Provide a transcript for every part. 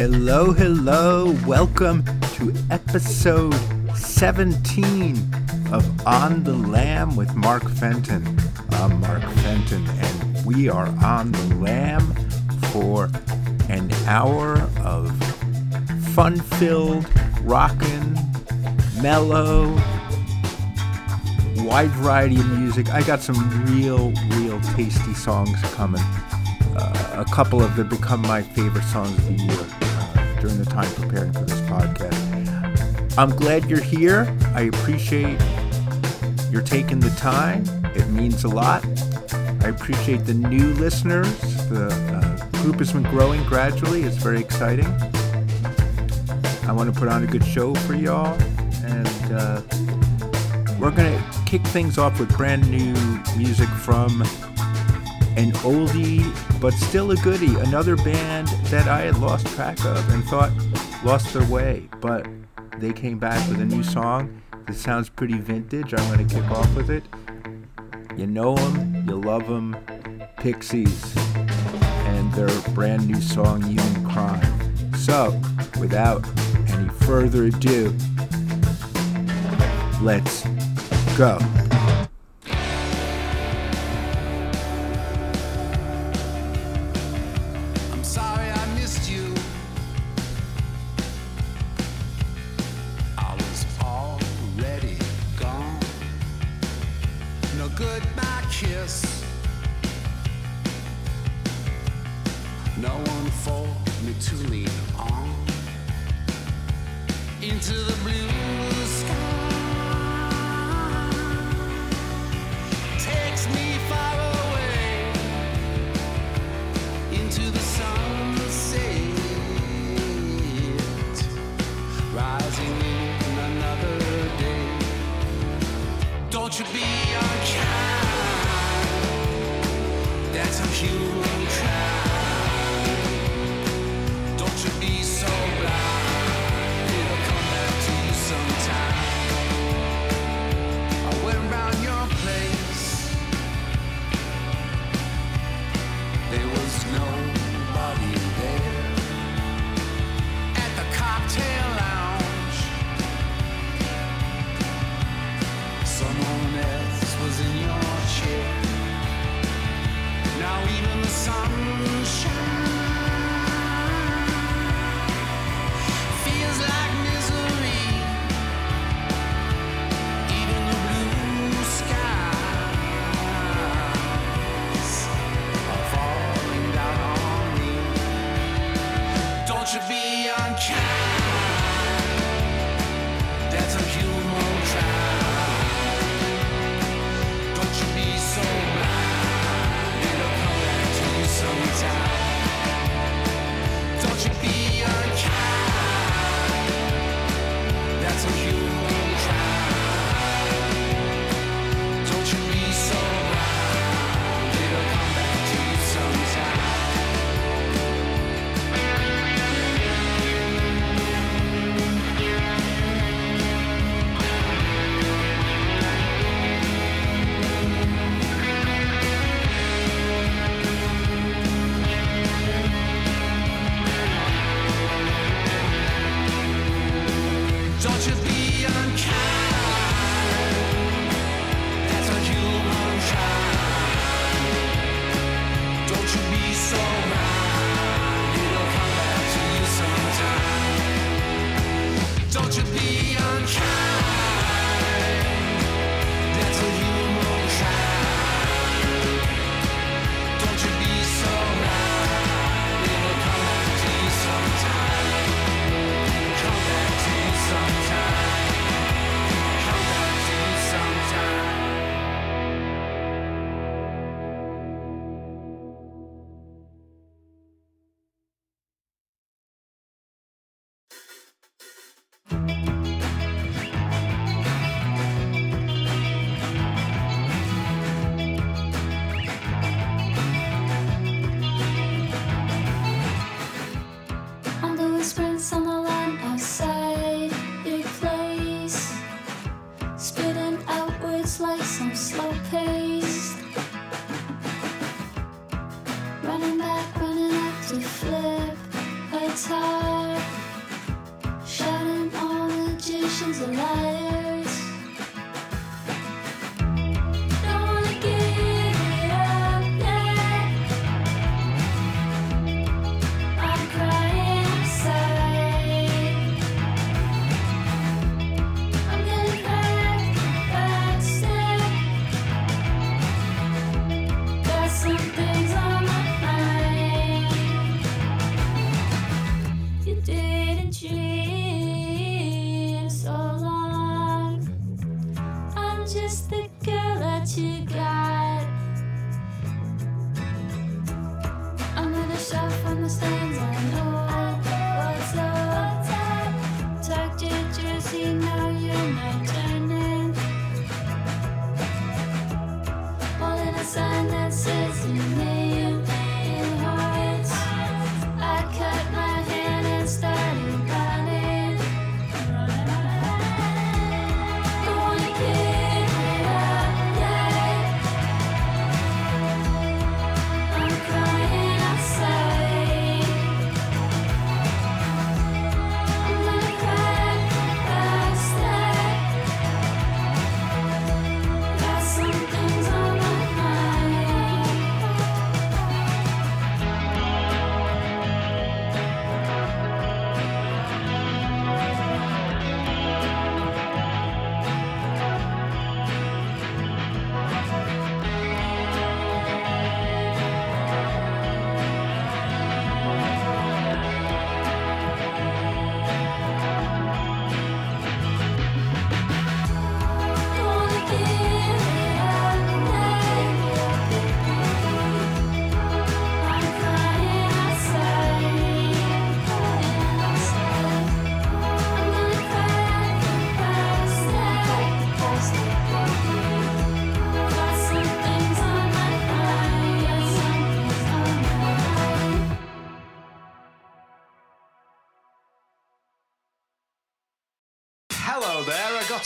Hello, hello. Welcome to episode 17 of On the Lam with Mark Fenton. I'm Mark Fenton, and we are on the lam for an hour of fun filled, rockin', mellow, wide variety of music. I got some real, real tasty songs coming. Uh, a couple of them become my favorite songs of the year during the time preparing for this podcast. I'm glad you're here. I appreciate you're taking the time. It means a lot. I appreciate the new listeners. The uh, group has been growing gradually. It's very exciting. I want to put on a good show for y'all, and uh, we're going to kick things off with brand new music from an oldie but still a goodie. Another band that I had lost track of and thought lost their way, but they came back with a new song. This sounds pretty vintage. I'm going to kick off with it. You know them, you love them, Pixies, and their brand new song, Human Crime. So, without any further ado, let's go. That's a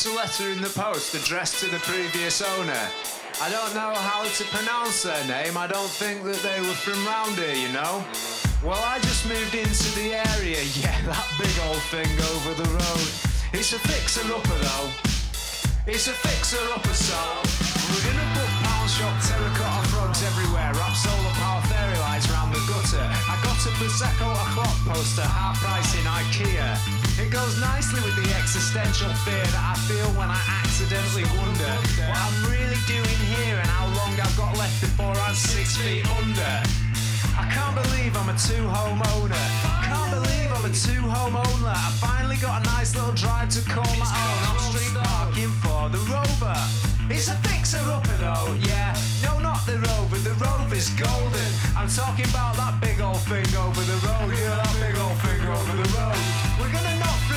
a letter in the post addressed to the previous owner. I don't know how to pronounce their name, I don't think that they were from round here, you know. Well, I just moved into the area, yeah, that big old thing over the road. It's a fixer-upper though. It's a fixer-upper, so we're in a book pound shop, terracotta frogs everywhere, wrap solar power fairy lights round the gutter. I got a Prosecco o'clock poster, half price in IKEA. Goes nicely with the existential fear that I feel when I accidentally wonder what I'm really doing here and how long I've got left before I'm six feet under. I can't believe I'm a two-home owner. Can't believe I'm a two-home owner. I finally got a nice little drive to call my own. I'm street parking for the Rover. It's a fixer-upper though, yeah. No, not the Rover. The Rover's golden. I'm talking about that big old thing over the road. Yeah, that big old thing over the road. We're gonna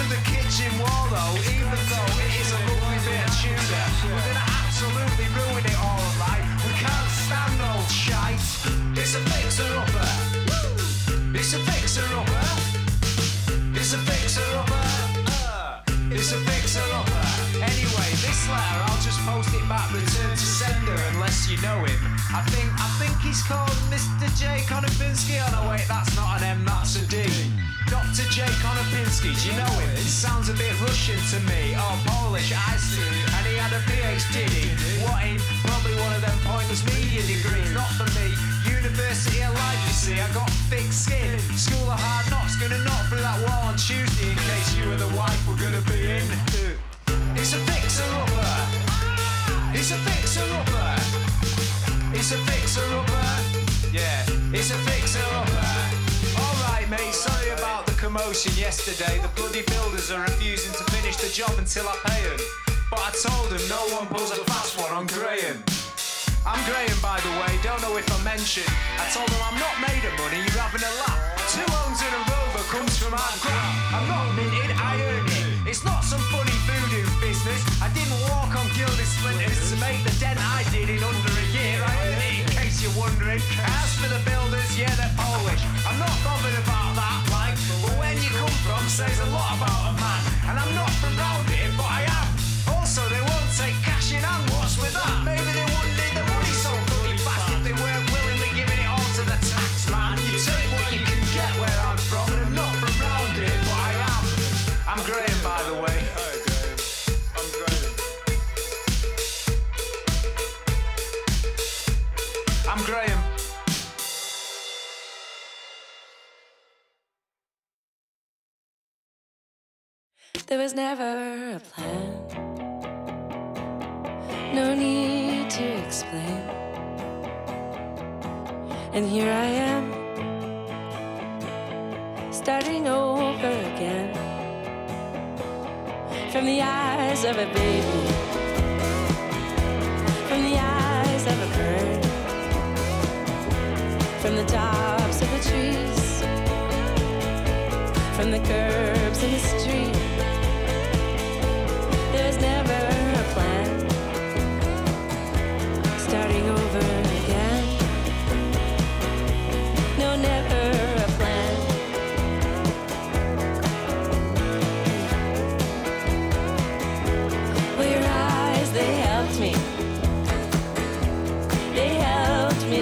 the kitchen wall though, even though it is a lovely bit of Tudor. We're gonna absolutely ruin it all, right? We can't stand old shite. It's a fixer-upper. It's a fixer-upper. It's a fixer-upper. Uh, It's a fixer-upper. Anyway, this letter I'll just post it back, return to unless you know him. I think I think he's called Mr. J. Konopinski. Oh no, wait, that's not an M, that's a D. Dr. J. Konopinski, do you know him? It sounds a bit Russian to me. Oh, Polish, I see. And he had a PhD. What in? Probably one of them pointless media degrees. Not for me. University of Life, you see. I got thick skin. School of Hard Knocks, gonna knock through that wall on Tuesday in case you and the wife were gonna be in. It's a fixer-upper. It's a fixer-upper. It's a fixer-upper. Yeah, it's a fixer-upper. Alright, mate, sorry about the commotion yesterday. The bloody builders are refusing to finish the job until I pay them. But I told them no one pulls a fast one on Graham. I'm Graham, by the way, don't know if I mentioned. I told them I'm not made of money, you're having a laugh. Two homes in a rover comes from our grab. I'm not minted, I earned it. It's not some funny voodoo business. I didn't walk on gilded splinters to make the dent I did in under a year. I earned it, in case you're wondering. As for the builders, yeah, they're Polish. I'm not bothered about that, like, but when you come from says a lot about a man. And I'm not from round There was never a plan. No need to explain. And here I am, starting over again. From the eyes of a baby, from the eyes of a bird, from the tops of the trees, from the curbs in the street.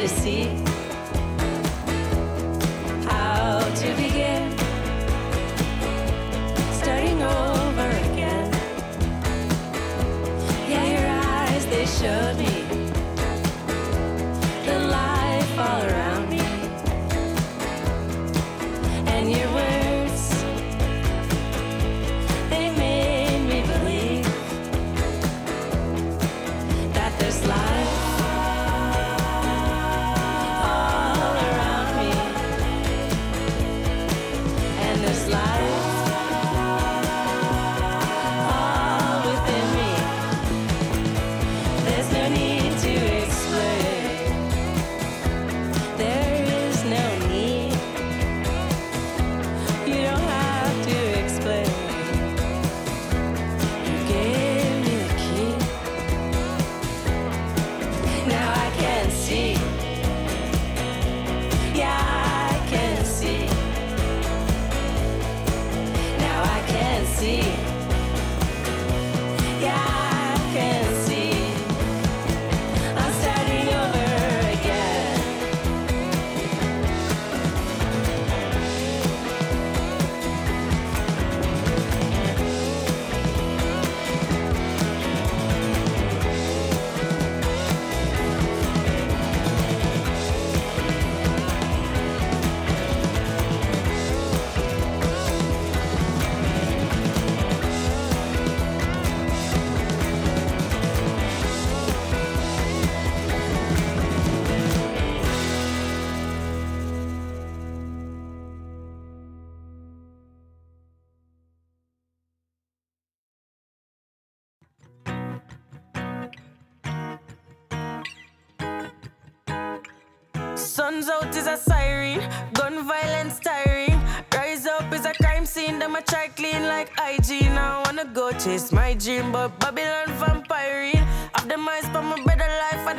To see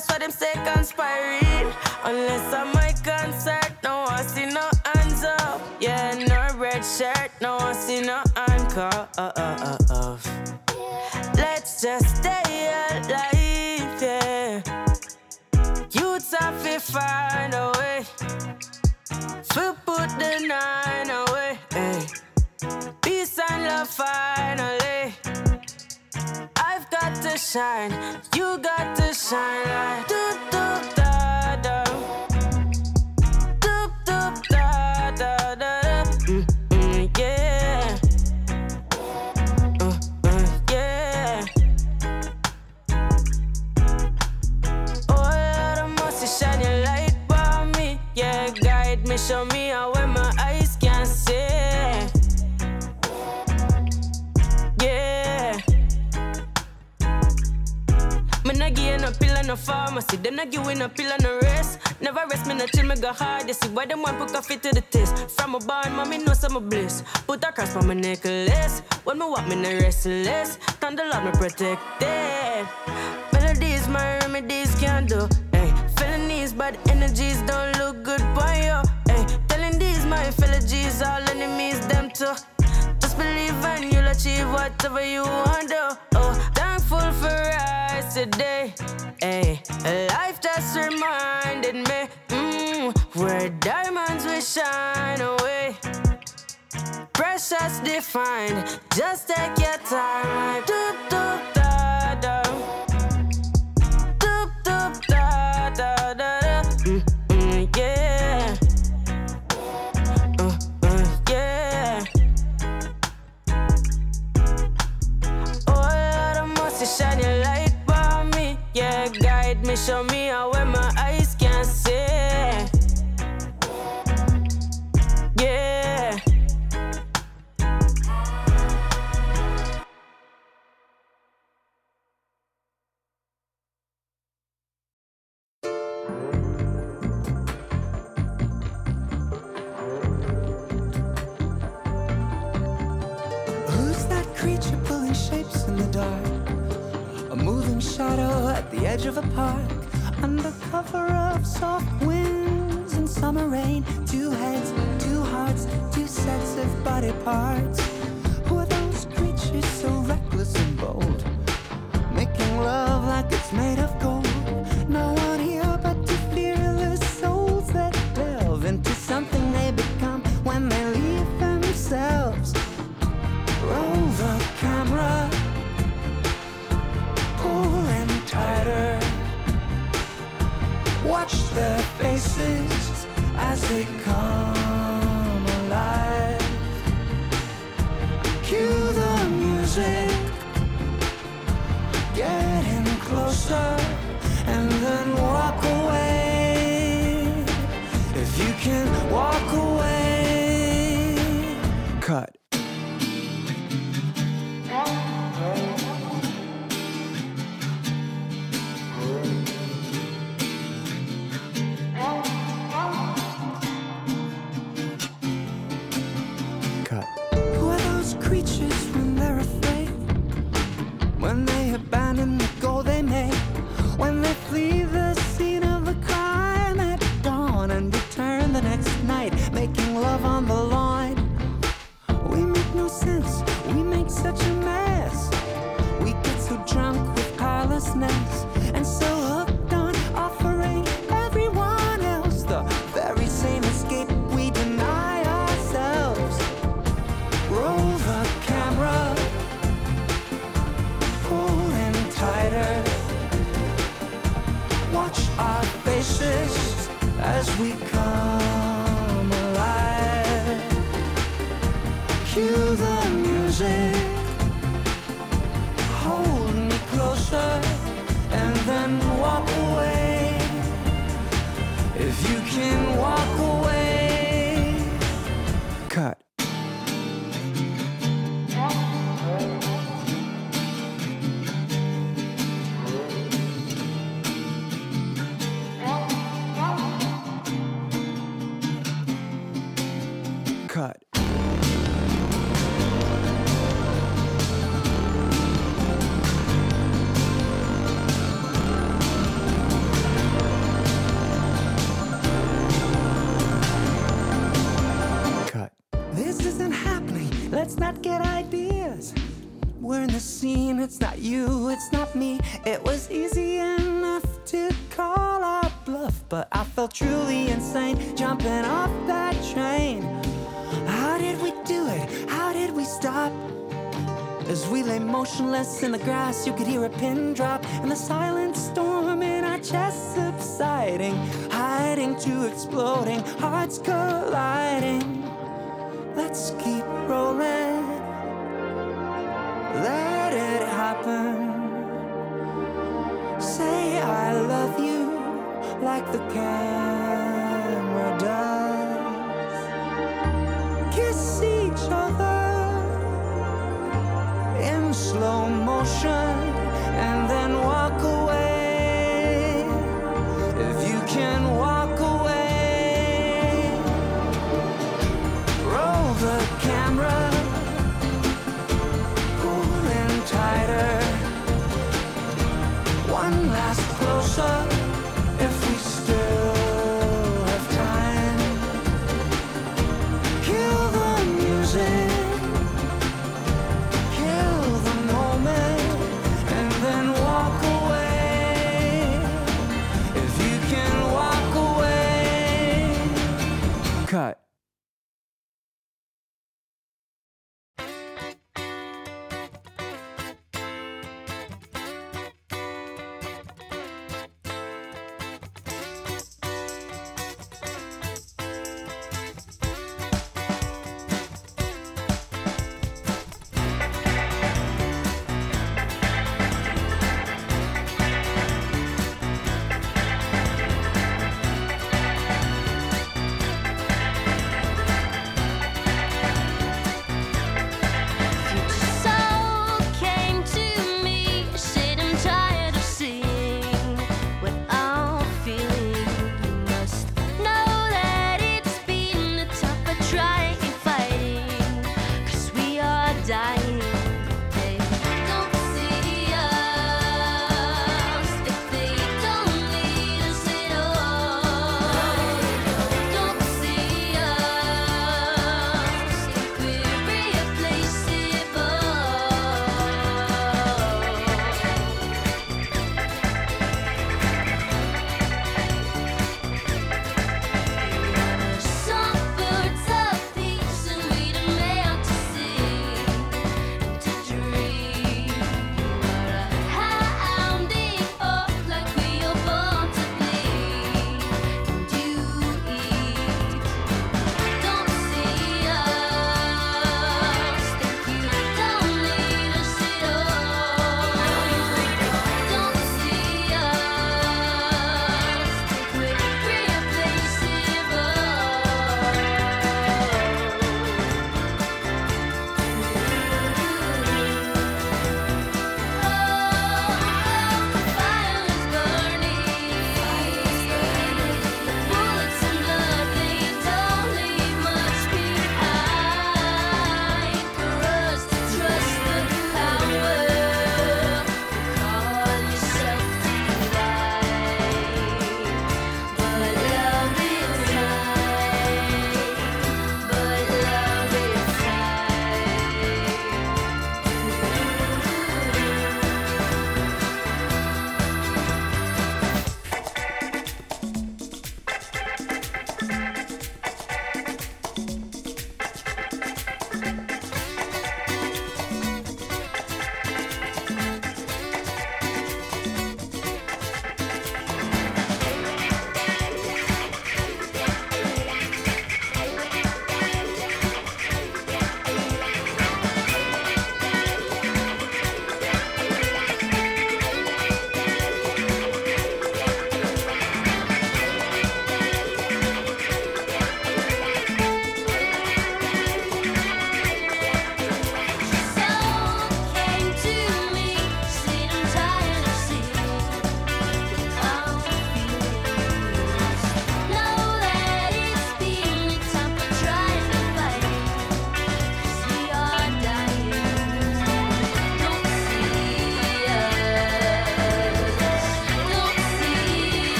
that's why them say conspiring. Unless I'm my concert, no I see no hands up. Yeah, no red shirt, no I see no handcuff. Uh, uh, uh, Let's just stay alive, yeah. Youths have to find a way to put the nine away. eh. Peace and love finally. To shine, you got to shine doop doop da no pharmacy. Them not give no pill and no rest. Never rest, me no chill, me go hard. You see why them want put Koffee to the test. From a barn, mommy know some a bliss. Put a cross on my necklace. When me walk, me no restless. Thunder Lord, me protected. Melodies, my remedies can't do. Eh. Hey, felonies, bad energies don't look good for you. Hey, telling these my fellow G's, all enemies, them too. Believe and you'll achieve whatever you want to. Oh, thankful for us today. Hey, life just reminded me mm, where diamonds will shine away. Precious defined, just take your time. Like, doop, doop, in the dark. A moving shadow at the edge of a park. Under cover of soft winds and summer rain. Two heads, two hearts, two sets of body parts. Who are those creatures so reckless and bold? Making love like it's made of their faces. can walk away. motionless in the grass, you could hear a pin drop, and the silent storm in our chests subsiding, hiding to exploding, hearts colliding. Let's keep rolling, let it happen. Say I love you like the cat.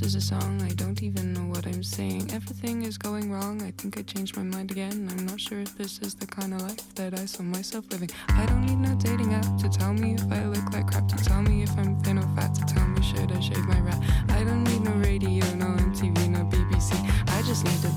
This is a song. I don't even know what I'm saying. Everything is going wrong. I think I changed my mind again. I'm not sure if this is the kind of life that I saw myself living. I don't need no dating app to tell me if I look like crap, to tell me if I'm thin or fat, to tell me should I shave my rat. I don't need no radio, no MTV, no BBC. I just need to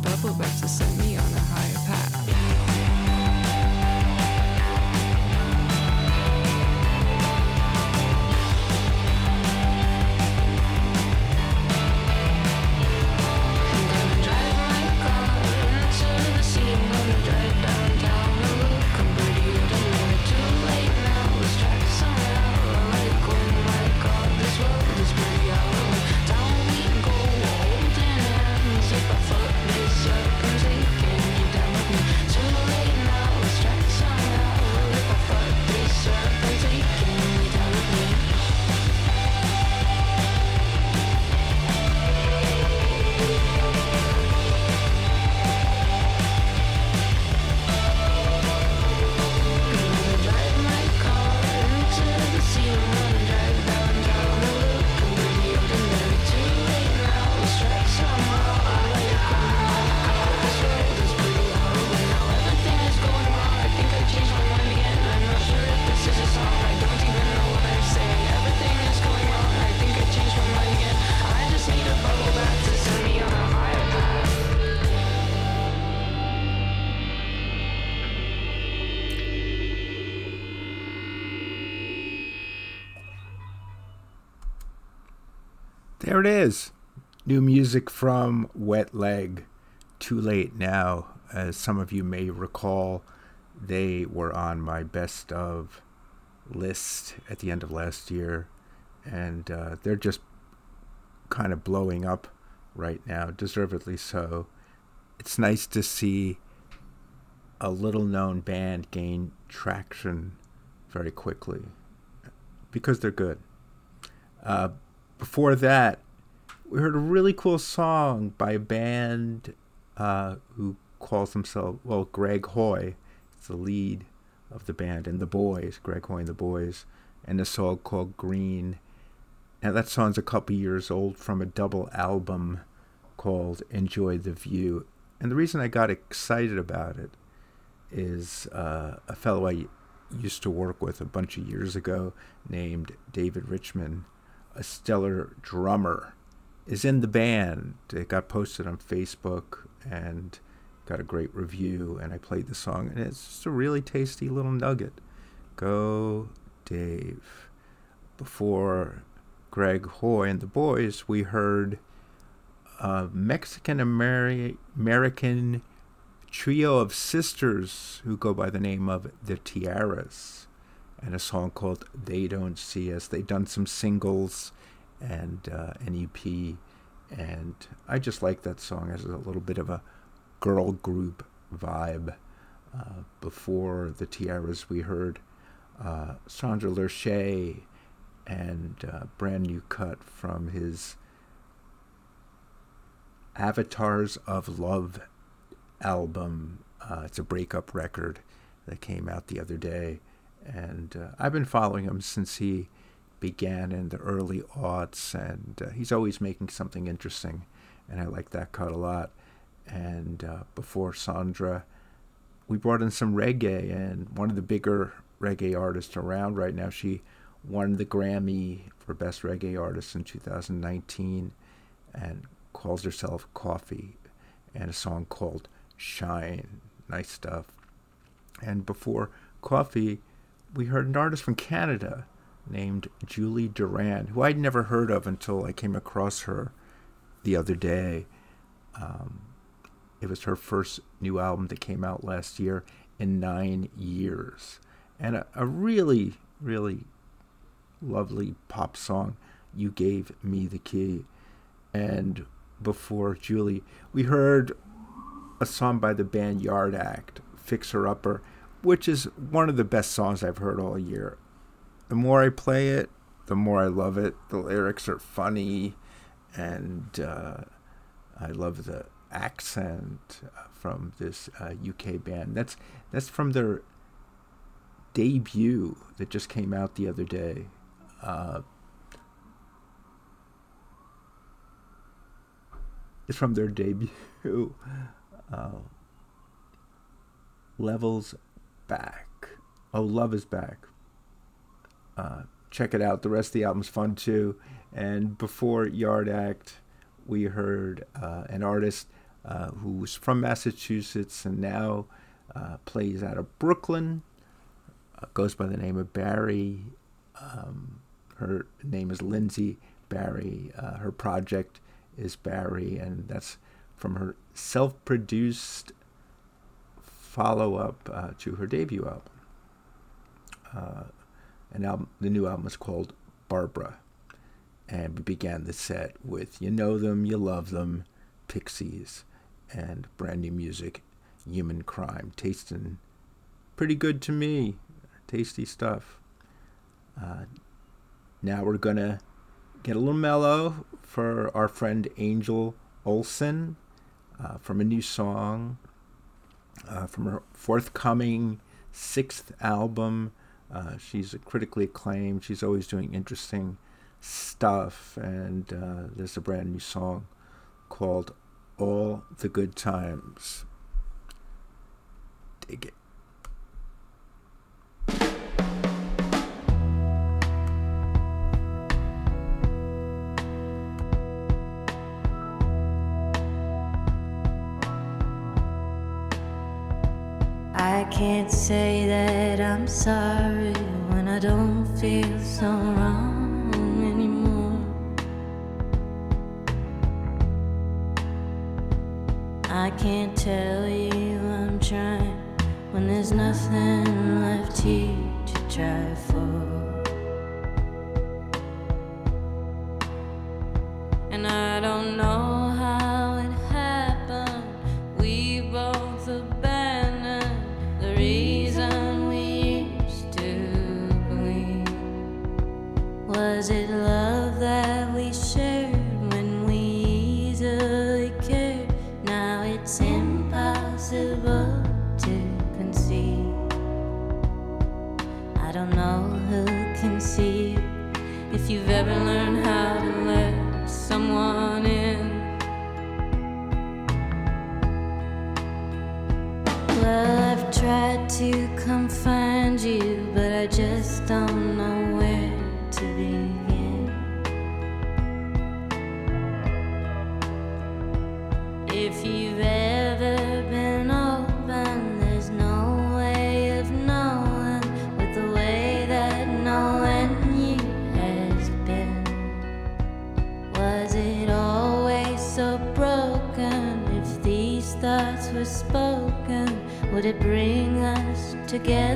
There it is. New music from Wet Leg. Too late now. As some of you may recall, they were on my best of list at the end of last year. And uh, they're just kind of blowing up right now, deservedly so. It's nice to see a little known band gain traction very quickly because they're good. Uh, before that, we heard a really cool song by a band uh, who calls themselves, well, Greg Hoy. It's the lead of the band, and the boys, Greg Hoy and the boys, and a song called Green. Now, that song's a couple years old from a double album called Enjoy the View. And the reason I got excited about it is uh, a fellow I used to work with a bunch of years ago named David Richmond, a stellar drummer, is in the band. It got posted on Facebook and got a great review, and I played the song, and it's just a really tasty little nugget. Go, Dave. Before Greg Hoy and the boys, we heard a Mexican American trio of sisters who go by the name of the Tiarras and a song called They Don't See Us. They've done some singles and uh, an EP, and I just like that song as a little bit of a girl group vibe. Uh, before the Tiarras, we heard uh, Sondre Lerche and uh, brand new cut from his Avatars of Love album. Uh, it's a breakup record that came out the other day. And uh, I've been following him since he began in the early aughts, and uh, he's always making something interesting. And I like that cut a lot. And uh, before Sondre, we brought in some reggae, and one of the bigger reggae artists around right now, she won the Grammy for Best Reggae Artist in 2019 and calls herself Koffee, and a song called Shine. Nice stuff. And before Koffee, we heard an artist from Canada named Julie Doran, who I'd never heard of until I came across her the other day. Um, it was her first new album that came out last year in nine years. And a, a really, really lovely pop song, You Gave Me the Key. And before Julie, we heard a song by the band Yard Act, Fixer Upper, which is one of the best songs I've heard all year. The more I play it, the more I love it. The lyrics are funny, and uh, I love the accent uh, from this uh, UK band. That's that's from their debut that just came out the other day. Uh, is from their debut, uh, Levels Back. Oh, Love is Back. Uh, check it out. The rest of the album's fun too. And before Yard Act, we heard uh, an artist uh, who's from Massachusetts and now uh, plays out of Brooklyn. Uh, goes by the name of Barrie. Um, her name is Lindsay Barrie. Uh, her project is Barrie, and that's from her self-produced follow-up uh, to her debut album. Uh, an album, the new album is called Barbara, and we began the set with "You Know Them, You Love Them," Pixies, and brand new music, Human Crime, tasting pretty good to me, tasty stuff. Uh, now we're gonna get a little mellow for our friend Angel Olsen uh, from a new song uh, from her forthcoming sixth album. Uh, she's critically acclaimed. She's always doing interesting stuff, and uh, there's a brand new song called "All the Good Times." Dig it. Can't say that I'm sorry when I don't feel so wrong anymore. I can't tell you I'm trying when there's nothing left here to try for. You've learned how together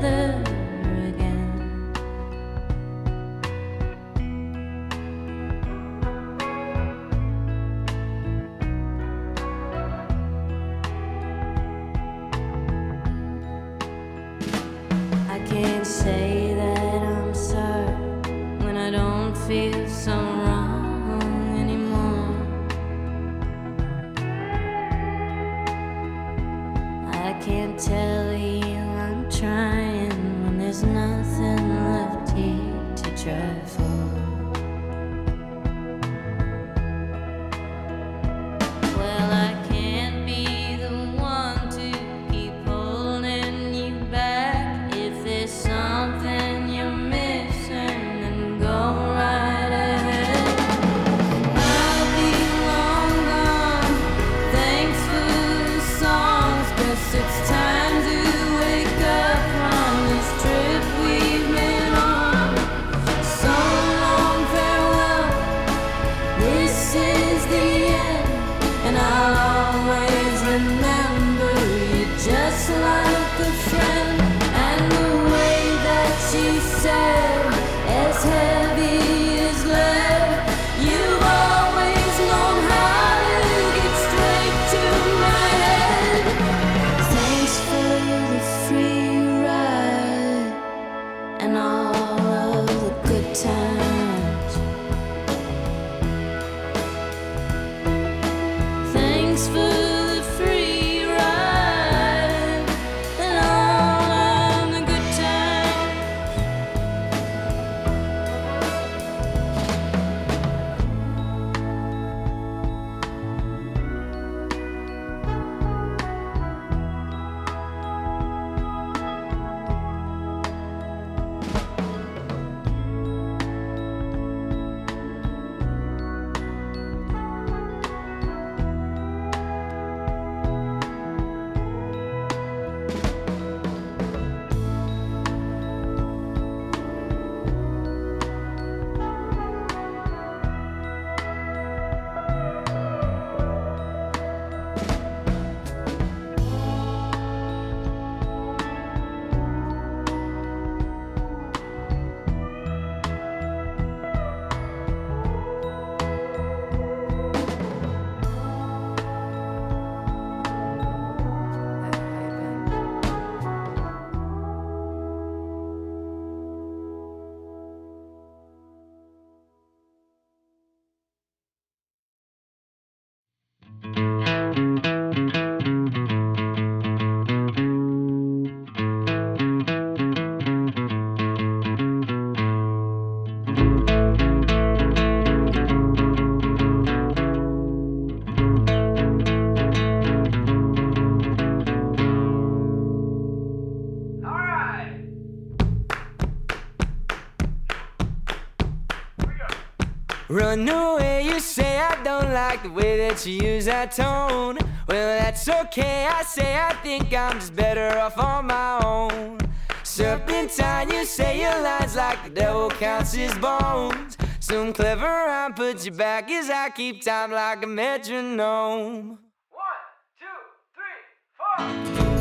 Run away, you say I don't like the way that you use that tone. Well, that's okay, I say I think I'm just better off on my own. Serpentine, you say your lines like the devil counts his bones. Some clever rhyme puts you back as I keep time like a metronome. One, two, three, four.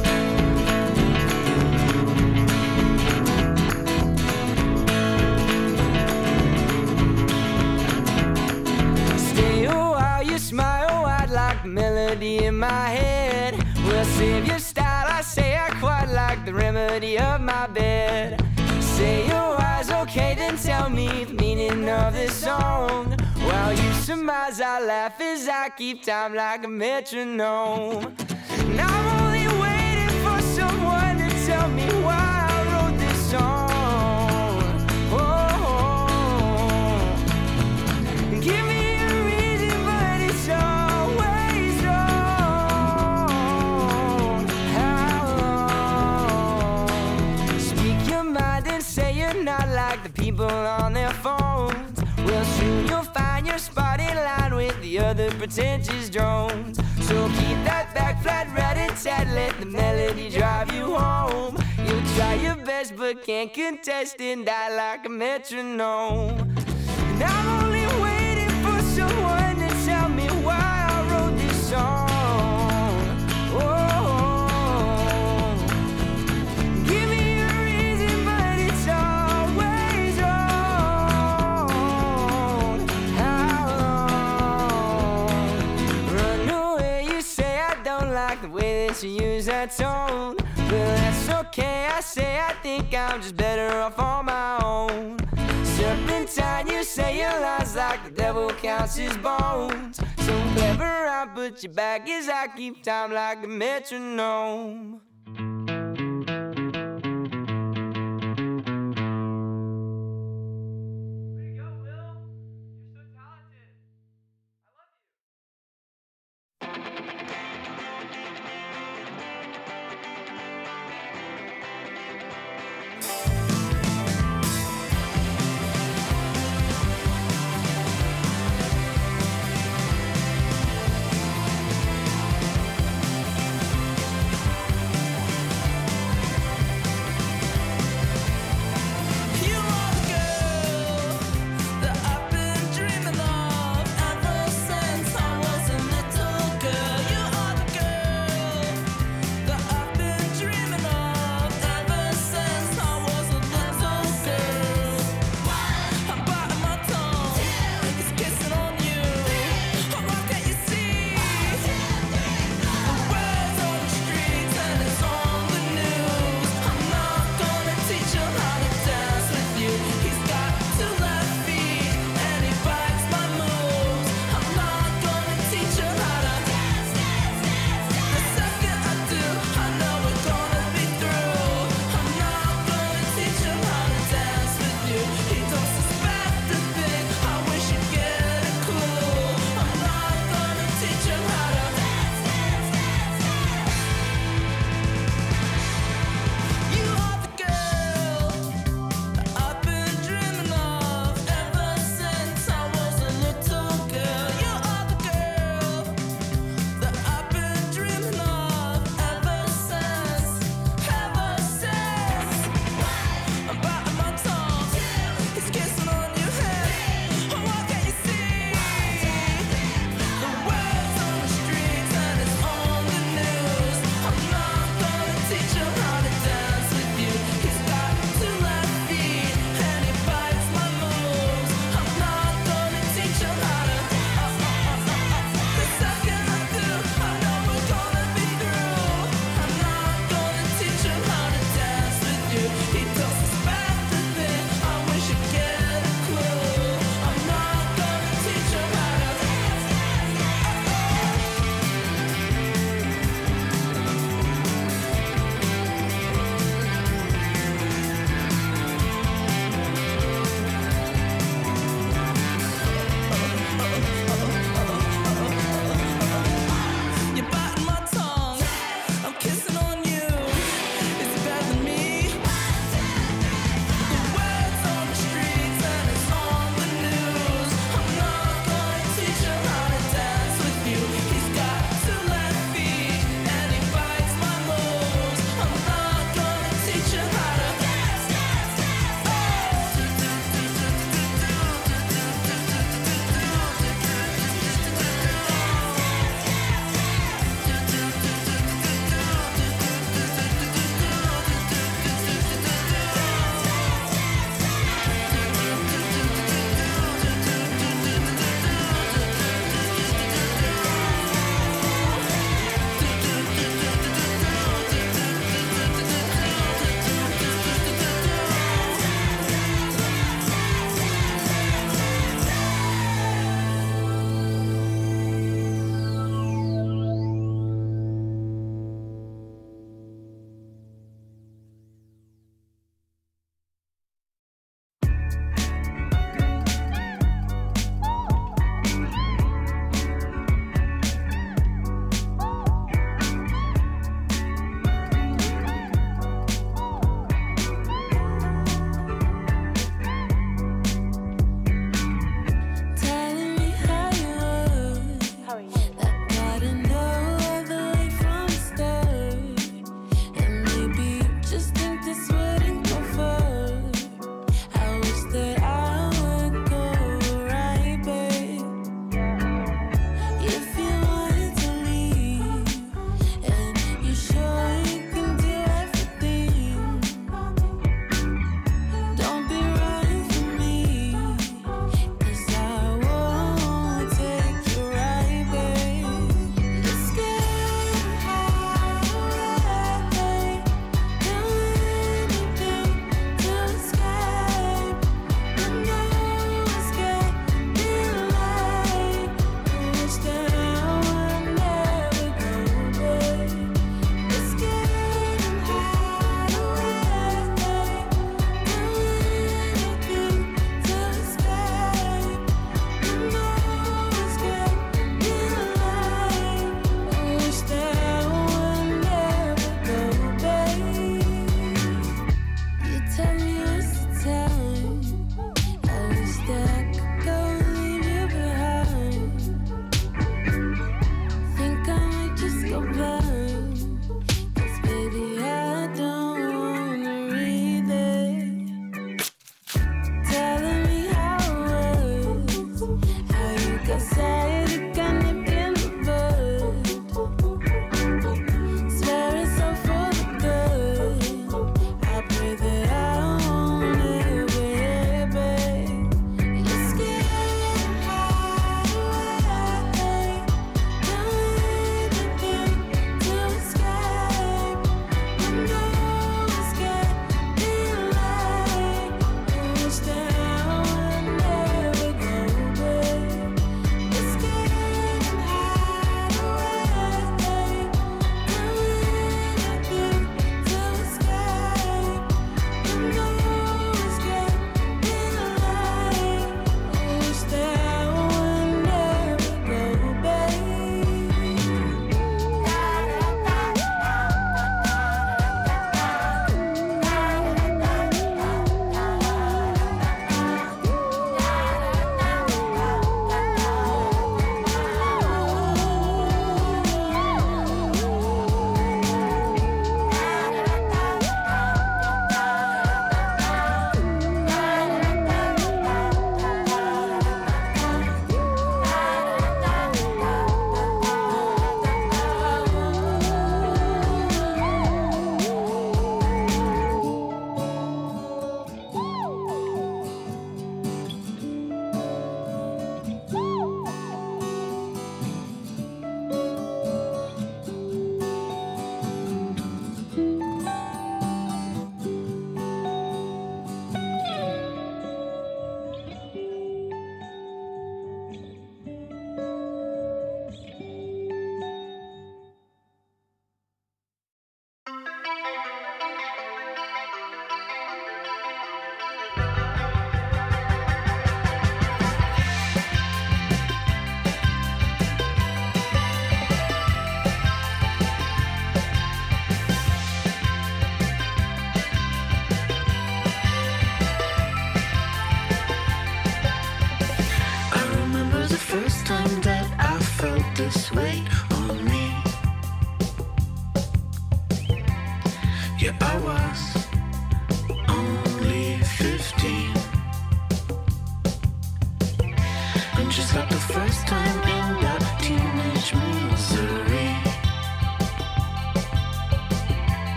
Melody in my head. Well, save your style, I say I quite like the remedy of my bed. Say your eyes, okay, then tell me the meaning of this song. While you surmise, I laugh as I keep time like a metronome. And people on their phones. Well, soon you'll find your spot in line with the other pretentious drones. So keep that back flat right and let the melody drive you home. You'll try your best, but can't contest and die like a metronome. And I'm only waiting for someone that you use that tone. Well, that's okay, I say I think I'm just better off on my own. Serpentine, you say your lines like the devil counts his bones. So clever, I put you back as I keep time like a metronome.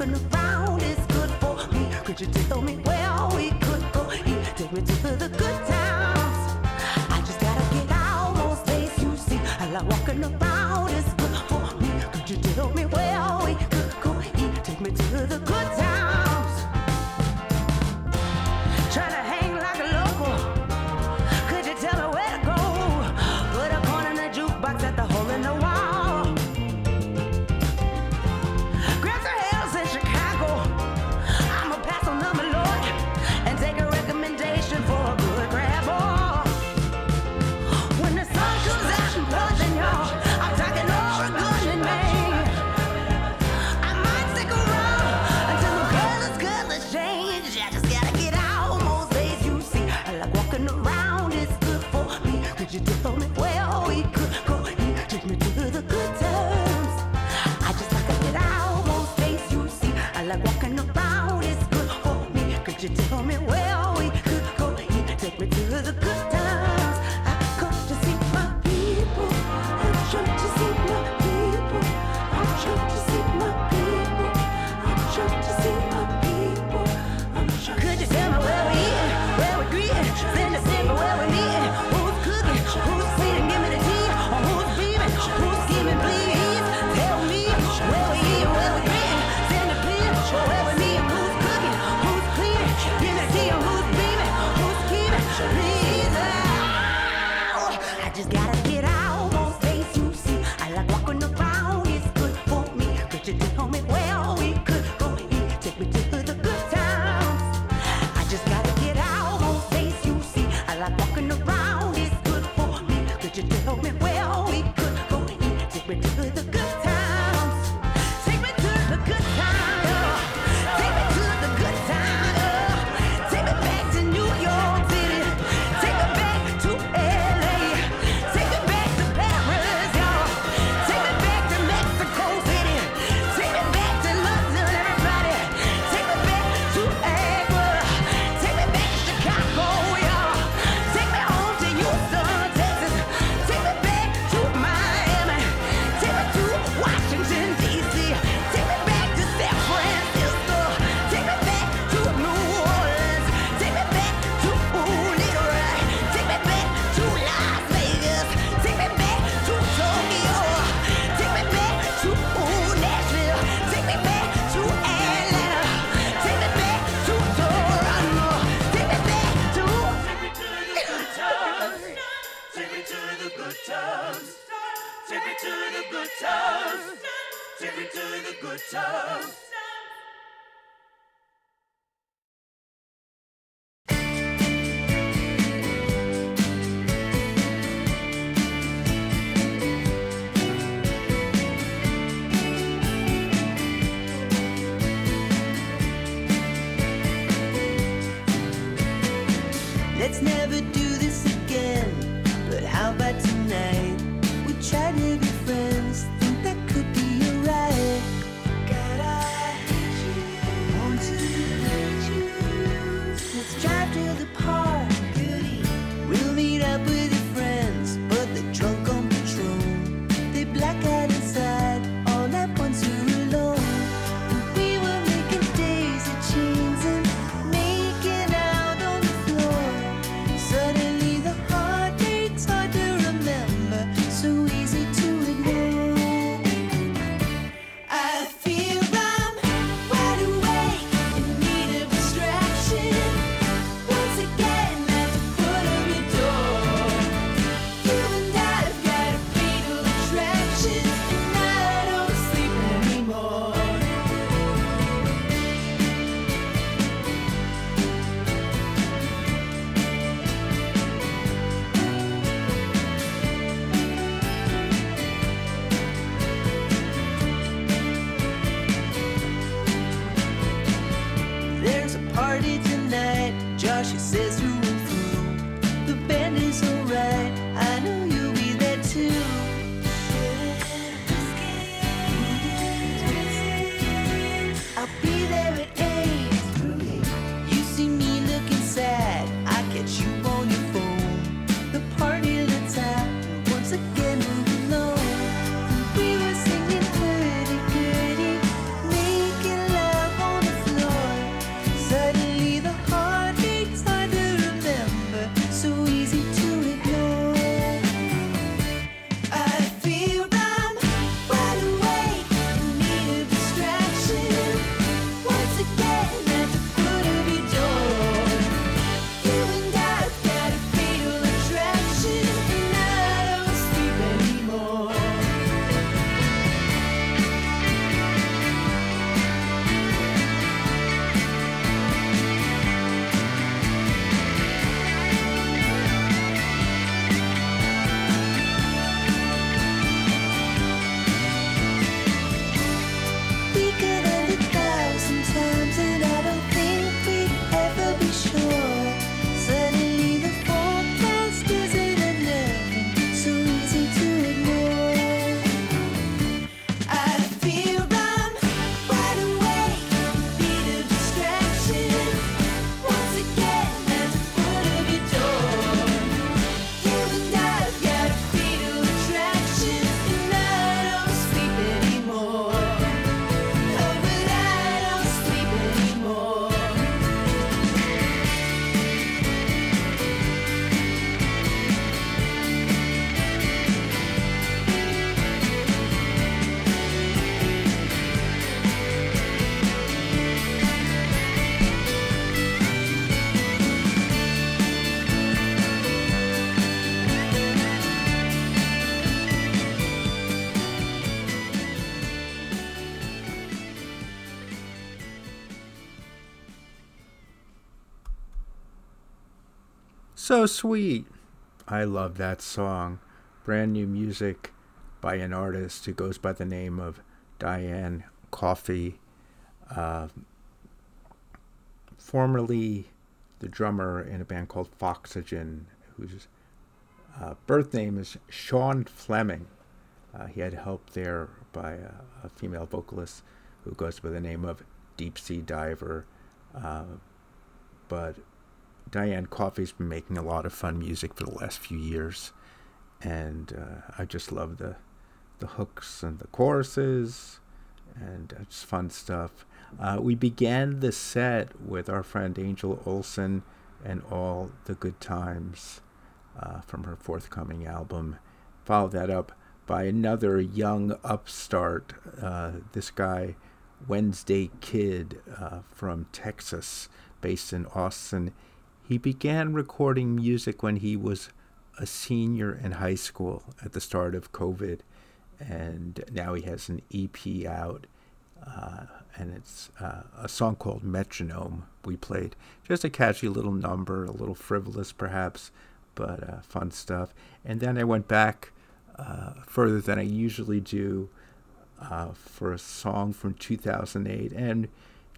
looking around is good for me. Could you tell me where we could go? He take me to the good times. I just gotta get out those days you see. I like walking around is good for me. Could you tell me where we could go? He take me to the good times. the good like walking around is good for me. Could you tell me? So sweet. I love that song. Brand new music by an artist who goes by the name of Diane Coffee. Uh, formerly the drummer in a band called Foxygen, whose uh, birth name is Sean Fleming. Uh, he had help there by a, a, female vocalist who goes by the name of Deep Sea Diver. Uh, but Diane Coffee's been making a lot of fun music for the last few years, and uh, I just love the the hooks and the choruses, and it's fun stuff. Uh, we began the set with our friend Angel Olsen and all the good times uh, from her forthcoming album. Followed that up by another young upstart, uh, this guy, Wednesday Kid uh, from Texas, based in Austin. He began recording music when he was a senior in high school at the start of COVID, and now he has an EP out. Uh, and it's uh, a song called Metronome we played. Just a catchy little number, a little frivolous perhaps, but uh, fun stuff. And then I went back uh, further than I usually do uh, for a song from 2008, and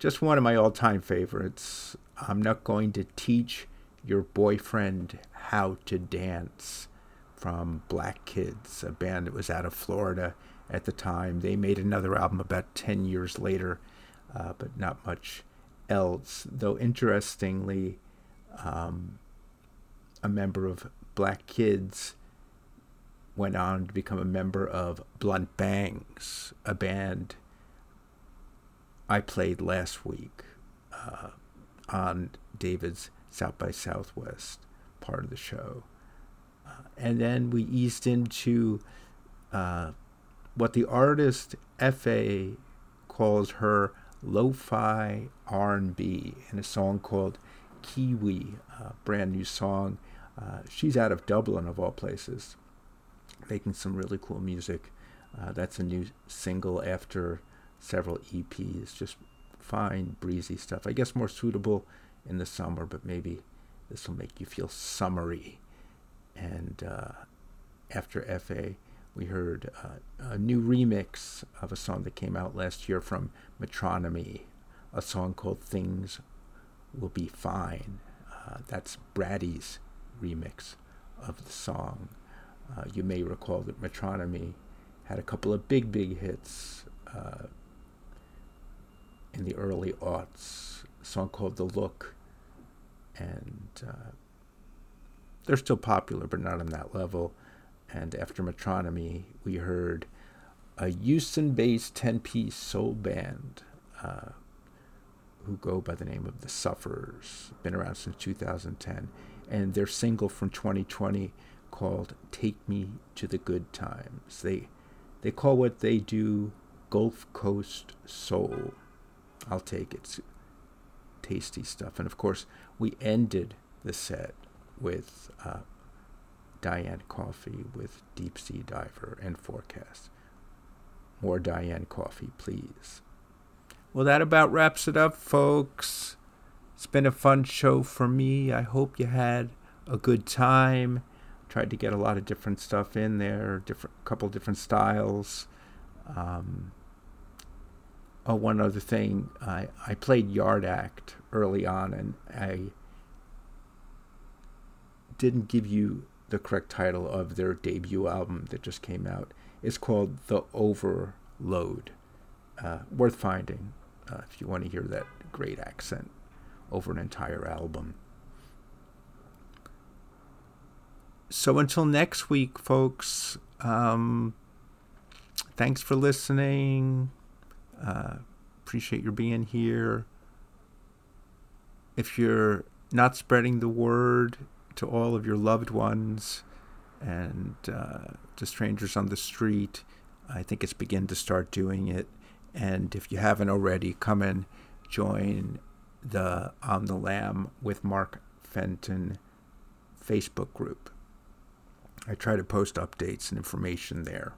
just one of my all time favorites. I'm not going to teach your boyfriend how to dance from Black Kids, a band that was out of Florida at the time. They made another album about 10 years later, uh, but not much else. Though, interestingly, um, a member of Black Kids went on to become a member of Blunt Bangs, a band I played last week uh, on David's South by Southwest part of the show. Uh, and then we eased into uh, what the artist Efe calls her lo-fi R&B in a song called Kiwi, a brand new song. Uh, she's out of Dublin of all places, making some really cool music. Uh, that's a new single after several EPs, just fine, breezy stuff. I guess more suitable in the summer, but maybe this will make you feel summery. And uh, after Efe, we heard uh, a new remix of a song that came out last year from Metronomy, a song called Things Will Be Fine. Uh, that's Bratty's remix of the song. Uh, you may recall that Metronomy had a couple of big, big hits uh, in the early aughts. A song called The Look, and uh, they're still popular, but not on that level. And after Metronomy, we heard a Houston based 10 piece soul band uh, who go by the name of The Sufferers, been around since 2010. And their single from 2020 called Take Me to the Good Times. They, they call what they do Gulf Coast Soul. I'll take it. Tasty stuff. And of course, we ended the set with uh, Diane Coffee with Deep Sea Diver and Forecast. More Diane Coffee, please. Well, that about wraps it up, folks. It's been a fun show for me. I hope you had a good time. Tried to get a lot of different stuff in there, different couple different styles. Um, oh, one other thing, I I played Yard Act early on, and I didn't give you the correct title of their debut album that just came out. It's called The Overload. Uh, worth finding uh, if you want to hear that great accent over an entire album. So until next week, folks, um, thanks for listening. Uh, appreciate your being here. If you're not spreading the word, to all of your loved ones and uh, to strangers on the street. I think it's begin to start doing it. And if you haven't already, come and join the On the Lamb with Mark Fenton Facebook group. I try to post updates and information there.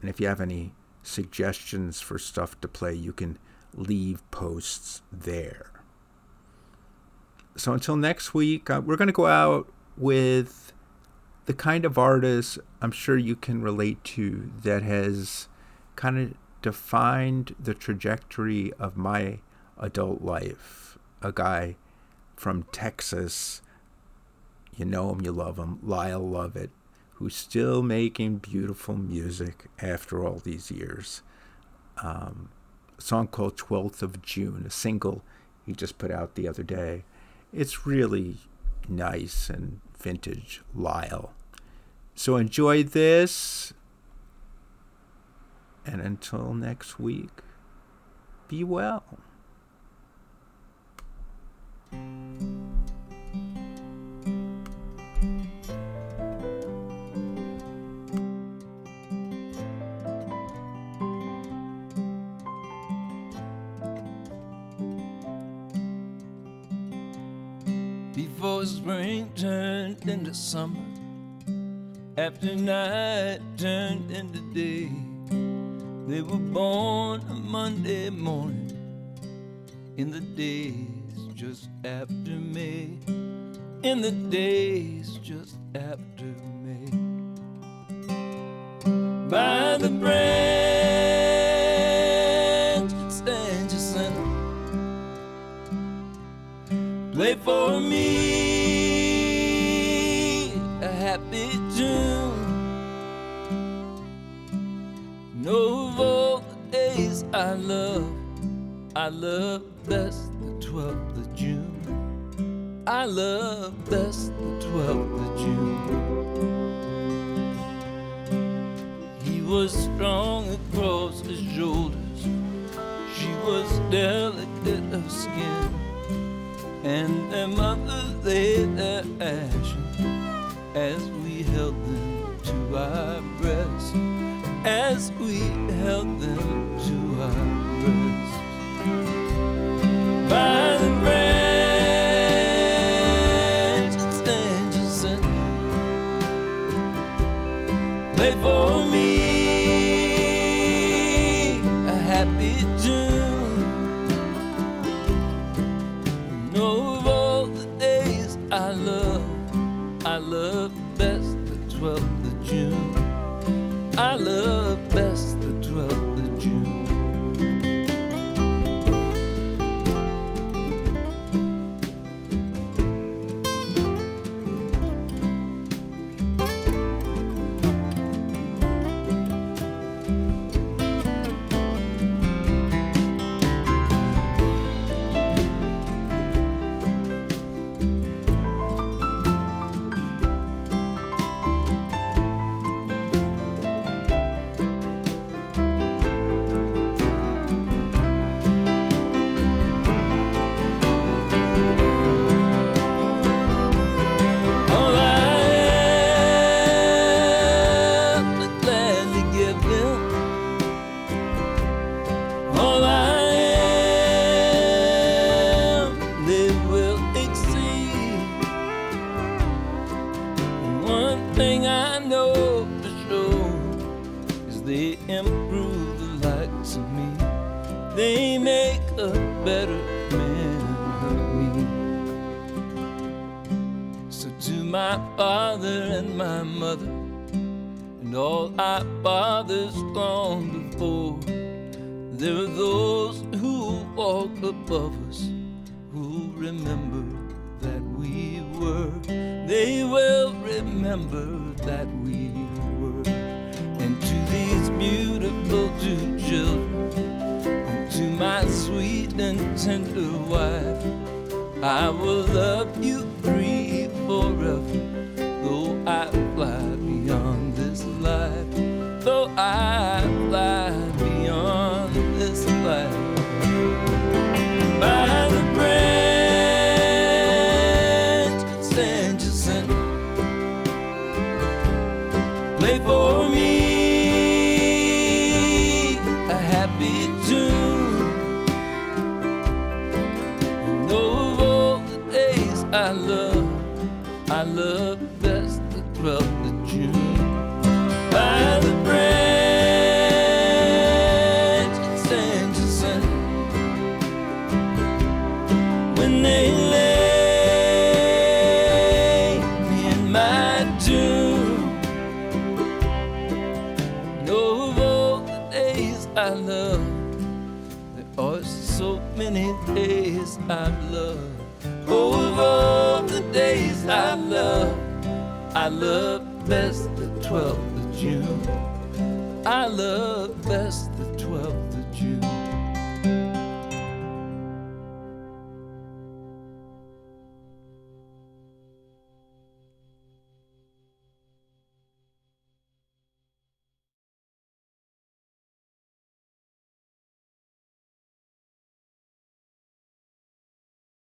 And if you have any suggestions for stuff to play, you can leave posts there. so until next week, uh, we're going to go out with the kind of artist I'm sure you can relate to that has kind of defined the trajectory of my adult life. A guy from Texas, you know him, you love him, Lyle Lovett, who's still making beautiful music after all these years. Um, a song called 12th of June, a single he just put out the other day. It's really nice and vintage Lyle. So enjoy this. And until next week, be well. Spring turned into summer, after night turned into day, they were born a Monday morning. In the days just after May, in the days just after May. By the branch at San Jacinto, play for me love, I love best the 12th of June. I love best the 12th of June. He was strong across his shoulders. She was delicate of skin and their mother laid their ashes as they improve the likes of me. They make a better man of me. So to my father and my mother, and all our fathers gone before, there are those who walk above us, who remember that we were. They will remember that we beautiful two children, to my sweet and tender wife, I will love you free forever, though I fly beyond this life, though I love best the 12th of June. I love best